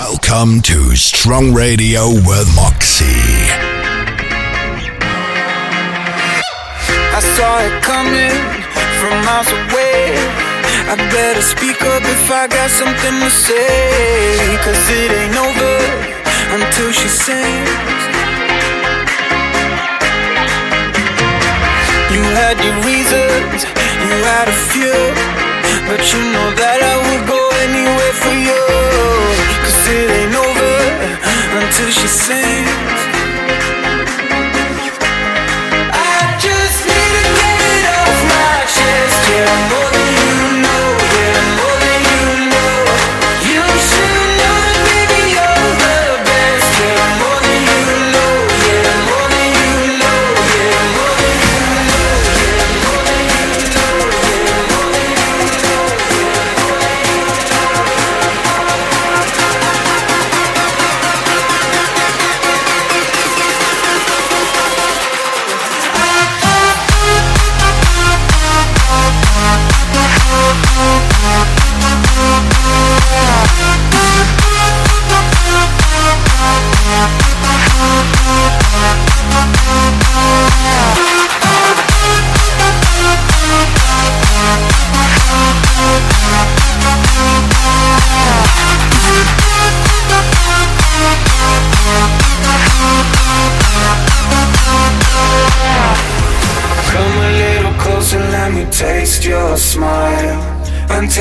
Welcome to Strong Radio with MOXI. I saw it coming from miles away. I better speak up if I got something to say. Cause it ain't over until she sings. You had your reasons, you had a few. But you know that I would go anywhere for you it ain't over until she sings. I just need to get it off my chest, yeah.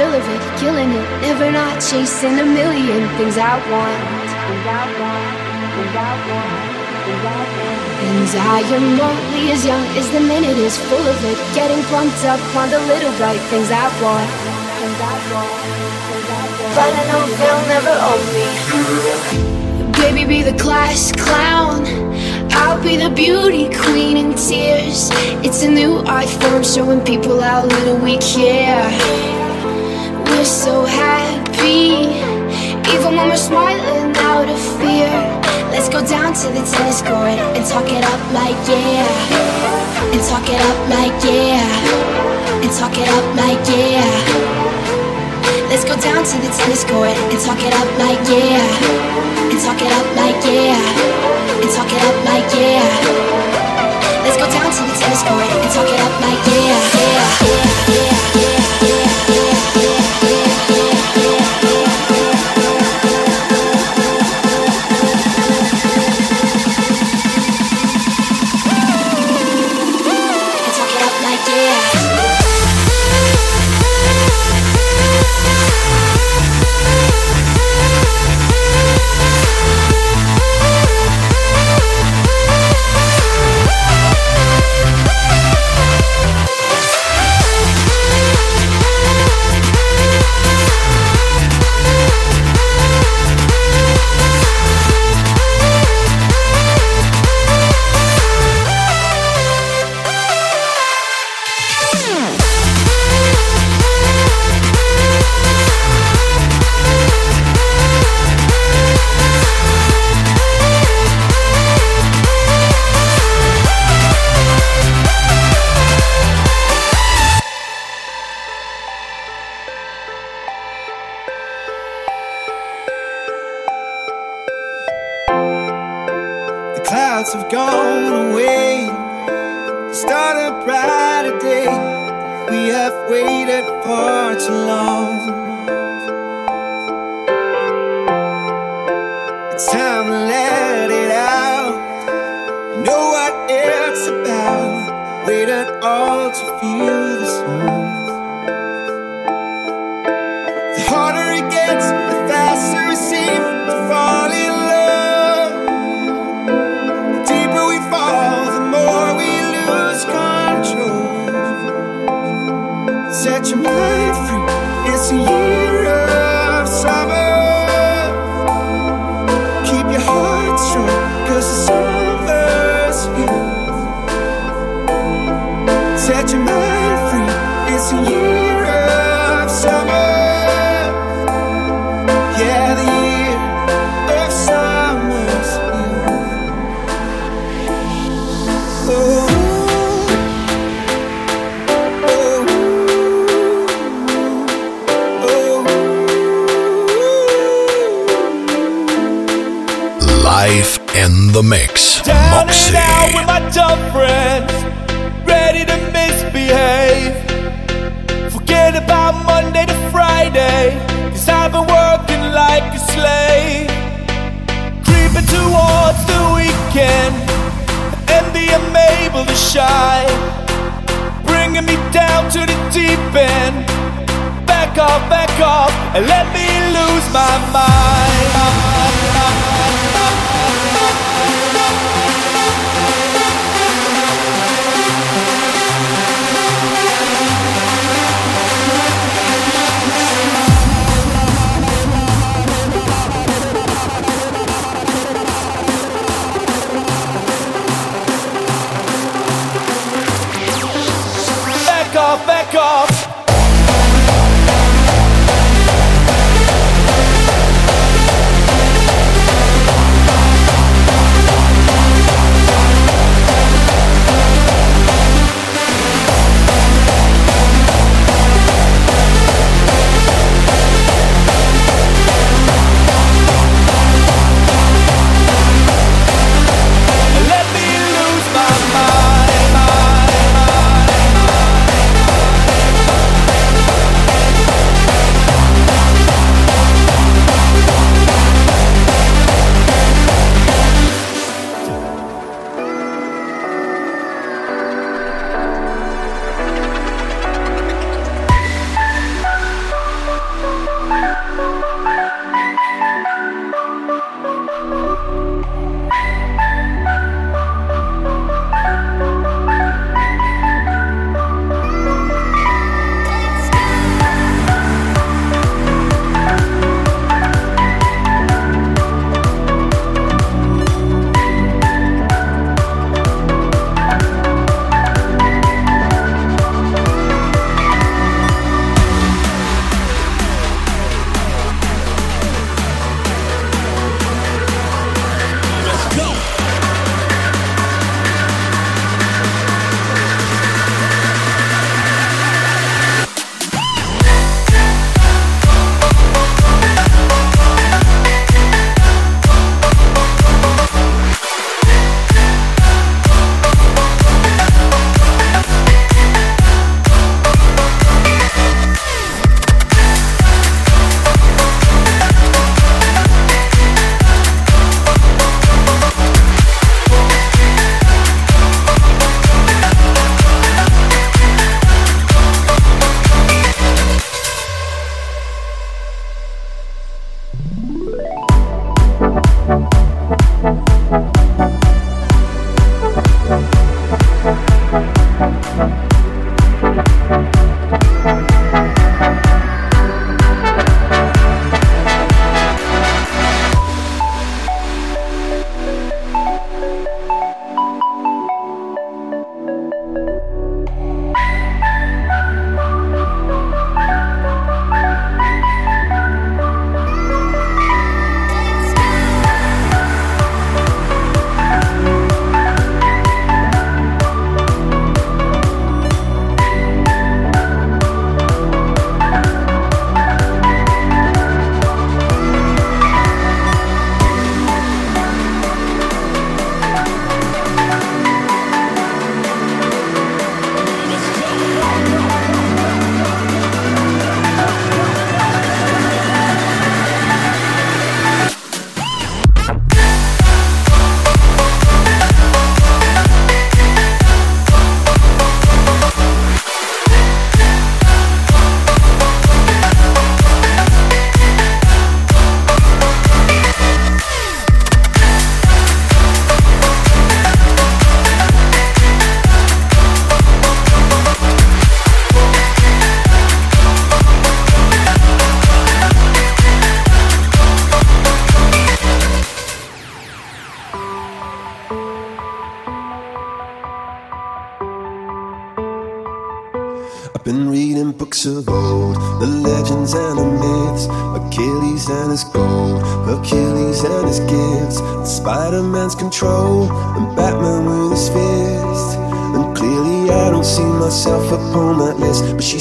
Thrill of it, killing it, never not chasing a million things I want. And I am only as young as the minute is full of it, getting pumped up on the little bright. Things I want. But I know they'll never own me. Baby, be the class clown. I'll be the beauty queen in tears. It's a new art form showing people how little we care. We're so happy, even when we're smiling out of fear. Let's go down to the tennis court and talk it up like yeah. And talk it up like yeah. And talk it up like yeah. Let's go down to the tennis court and talk it up like yeah. And talk it up like yeah. And talk it up like yeah. Let's go down to the tennis court and talk it up like yeah. Yeah, yeah, yeah, yeah, Live in the mix. Down MOXI. and out with my dumb friends, ready to misbehave. Forget about Monday to Friday, cause I've been working like a slave. Creeping towards the weekend, envy I'm able to shine. Bringing me down to the deep end. Back off, back off, and let me lose my mind. Off,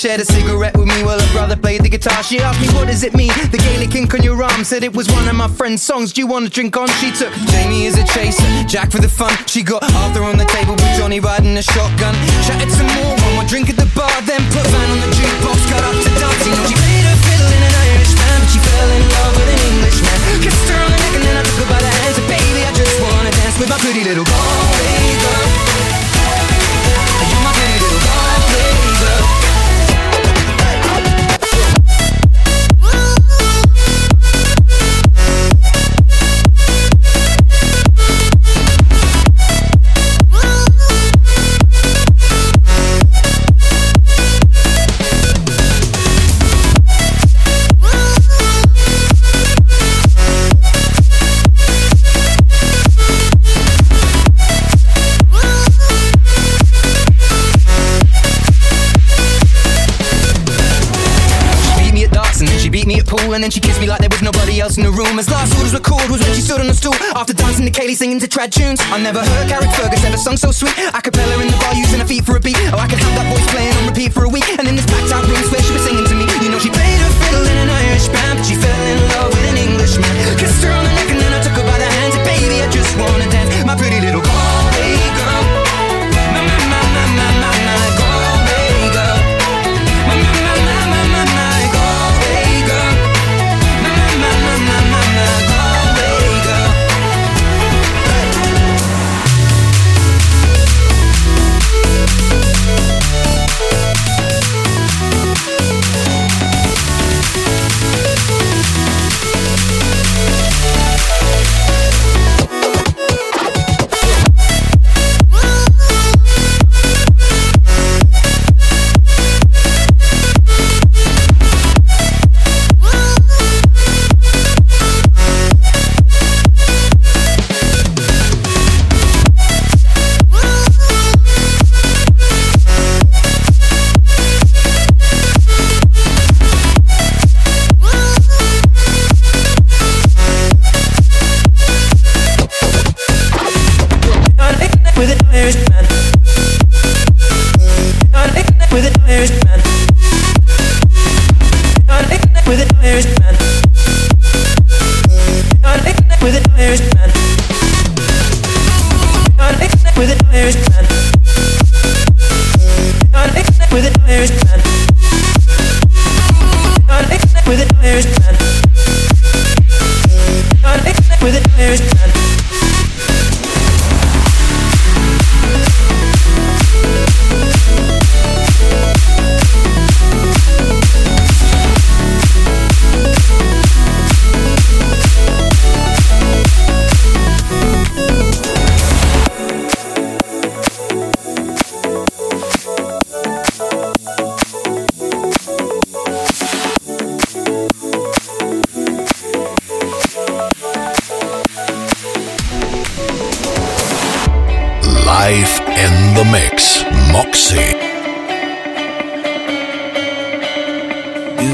Shared a cigarette with me while her brother played the guitar. She asked me, What does it mean? The Gaelic ink on your arm said it was one of my friend's songs. Do you wanna drink on? She took Jamie as a chaser, Jack for the fun. She got Arthur on the table with Johnny riding a shotgun. Chatted some more, one more drink at the bar, then put Van on the jukebox, got up to dancing. She played a fiddle in an Irish band, but she fell in love with an Englishman. Kissed her on the neck and then I took her by the hands. And baby, I just wanna dance with my pretty little Galway room. As last orders were called was when she stood on the stool after dancing to Kaylee singing to trad tunes. I never heard Carrickfergus ever sung so sweet. A cappella in the bar using her feet for a beat. Oh, I could have that voice playing on repeat for a week. And in this packed out room where she was singing to me, you know she played her fiddle in an Irish band, but she fell in love with an Englishman. Kissed her on the neck and then I took her by the hands. And baby, I just wanna dance, my pretty little Galway girl.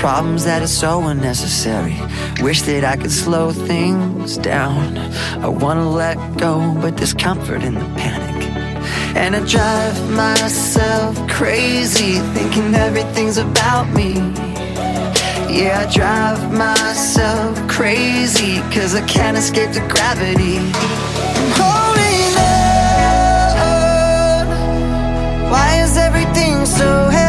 Problems that are so unnecessary. Wish that I could slow things down. I wanna let go, but there's comfort in the panic. And I drive myself crazy, thinking everything's about me. Yeah, I drive myself crazy, cause I can't escape the gravity. I'm holding on. Why is everything so heavy?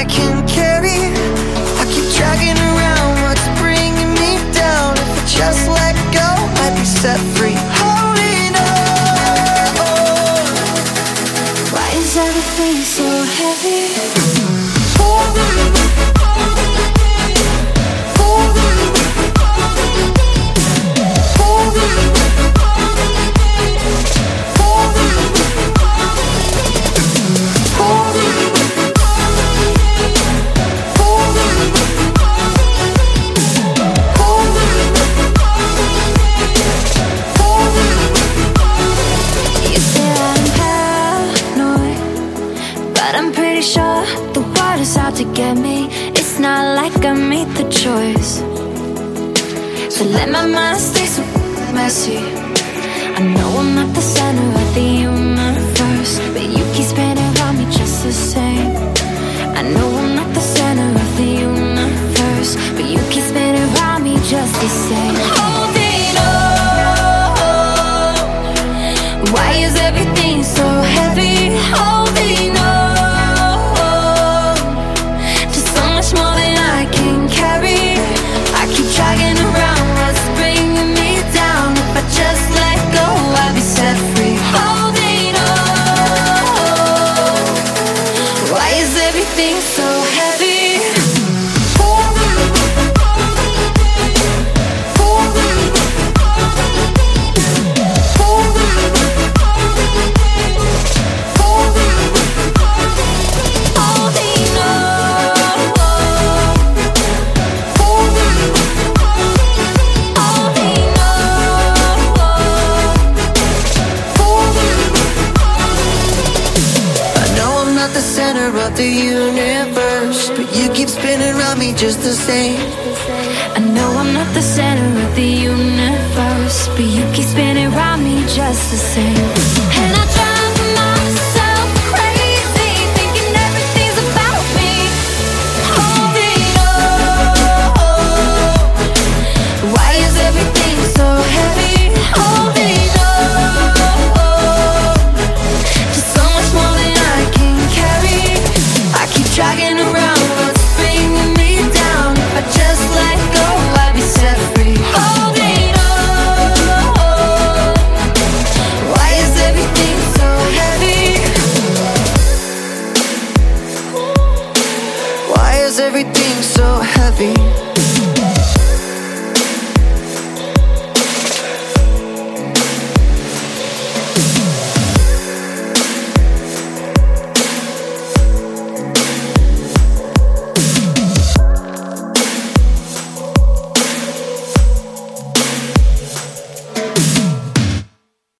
I can carry. I keep dragging around what's bringing me down. If I just let go, I'd be set free. The universe, but you keep spinning around me just the same.